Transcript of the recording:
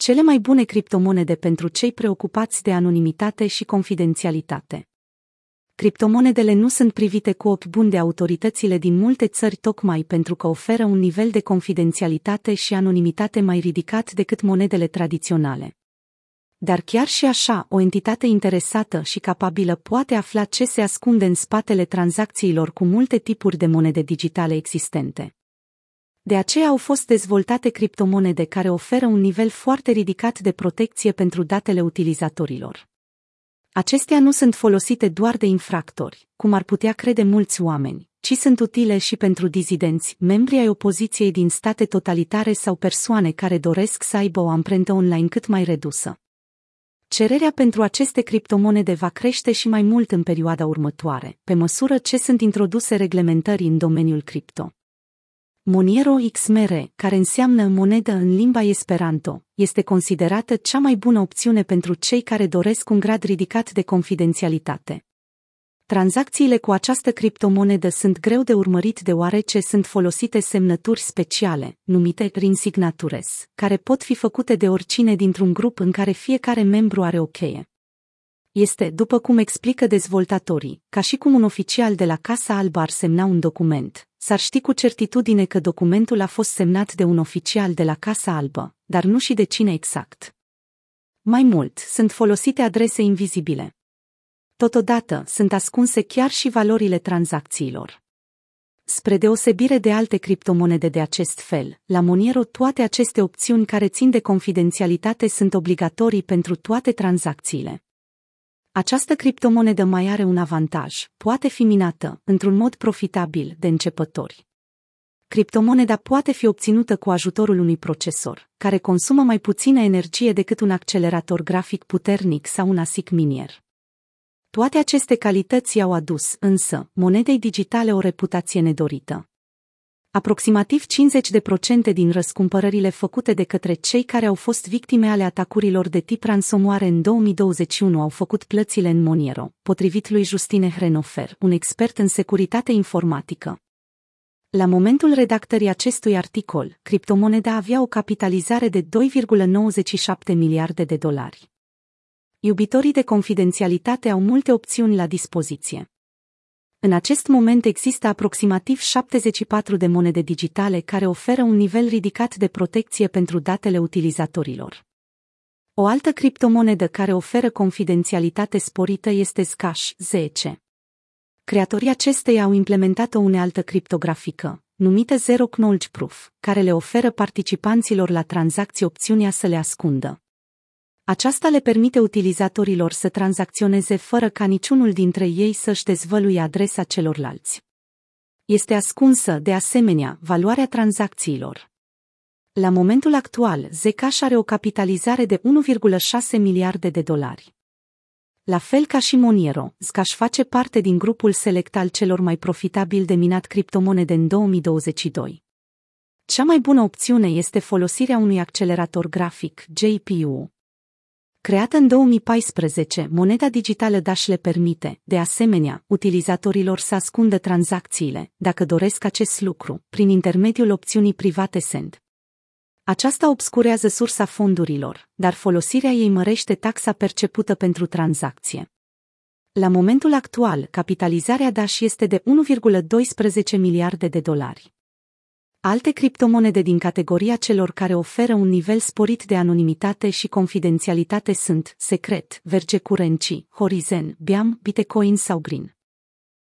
Cele mai bune criptomonede pentru cei preocupați de anonimitate și confidențialitate. Criptomonedele nu sunt privite cu ochi buni de autoritățile din multe țări tocmai pentru că oferă un nivel de confidențialitate și anonimitate mai ridicat decât monedele tradiționale. Dar chiar și așa, o entitate interesată și capabilă poate afla ce se ascunde în spatele tranzacțiilor cu multe tipuri de monede digitale existente. De aceea au fost dezvoltate criptomonede care oferă un nivel foarte ridicat de protecție pentru datele utilizatorilor. Acestea nu sunt folosite doar de infractori, cum ar putea crede mulți oameni, ci sunt utile și pentru dizidenți, membri ai opoziției din state totalitare sau persoane care doresc să aibă o amprentă online cât mai redusă. Cererea pentru aceste criptomonede va crește și mai mult în perioada următoare, pe măsură ce sunt introduse reglementări în domeniul cripto. Moniero XMR, care înseamnă monedă în limba Esperanto, este considerată cea mai bună opțiune pentru cei care doresc un grad ridicat de confidențialitate. Tranzacțiile cu această criptomonedă sunt greu de urmărit deoarece sunt folosite semnături speciale, numite ring signatures, care pot fi făcute de oricine dintr-un grup în care fiecare membru are o cheie. Este, după cum explică dezvoltatorii, ca și cum un oficial de la Casa Albă ar semna un document, s-ar ști cu certitudine că documentul a fost semnat de un oficial de la Casa Albă, dar nu și de cine exact. Mai mult, sunt folosite adrese invizibile. Totodată, sunt ascunse chiar și valorile tranzacțiilor. Spre deosebire de alte criptomonede de acest fel, la Monero toate aceste opțiuni care țin de confidențialitate sunt obligatorii pentru toate tranzacțiile. Această criptomonedă mai are un avantaj, poate fi minată, într-un mod profitabil, de începători. Criptomoneda poate fi obținută cu ajutorul unui procesor, care consumă mai puțină energie decât un accelerator grafic puternic sau un ASIC minier. Toate aceste calități au adus, însă, monedei digitale o reputație nedorită. Aproximativ 50% din răscumpărările făcute de către cei care au fost victime ale atacurilor de tip ransomware în 2021 au făcut plățile în Moniero, potrivit lui Justine Hrenofer, un expert în securitate informatică. La momentul redactării acestui articol, criptomoneda avea o capitalizare de 2,97 miliarde de dolari. Iubitorii de confidențialitate au multe opțiuni la dispoziție. În acest moment există aproximativ 74 de monede digitale care oferă un nivel ridicat de protecție pentru datele utilizatorilor. O altă criptomonedă care oferă confidențialitate sporită este Scash 10. Creatorii acesteia au implementat o unealtă criptografică, numită Zero Knowledge Proof, care le oferă participanților la tranzacții opțiunea să le ascundă. Aceasta le permite utilizatorilor să tranzacționeze fără ca niciunul dintre ei să-și dezvăluie adresa celorlalți. Este ascunsă, de asemenea, valoarea tranzacțiilor. La momentul actual, Zcash are o capitalizare de 1,6 miliarde de dolari. La fel ca și Moniero, Zcash face parte din grupul select al celor mai profitabili de minat criptomonede în 2022. Cea mai bună opțiune este folosirea unui accelerator grafic, GPU, Creată în 2014, moneda digitală Dash le permite, de asemenea, utilizatorilor să ascundă tranzacțiile, dacă doresc acest lucru, prin intermediul opțiunii private Send. Aceasta obscurează sursa fondurilor, dar folosirea ei mărește taxa percepută pentru tranzacție. La momentul actual, capitalizarea Dash este de 1,12 miliarde de dolari. Alte criptomonede din categoria celor care oferă un nivel sporit de anonimitate și confidențialitate sunt Secret, Verge Currency, Horizon, Biam, Bitcoin sau Green.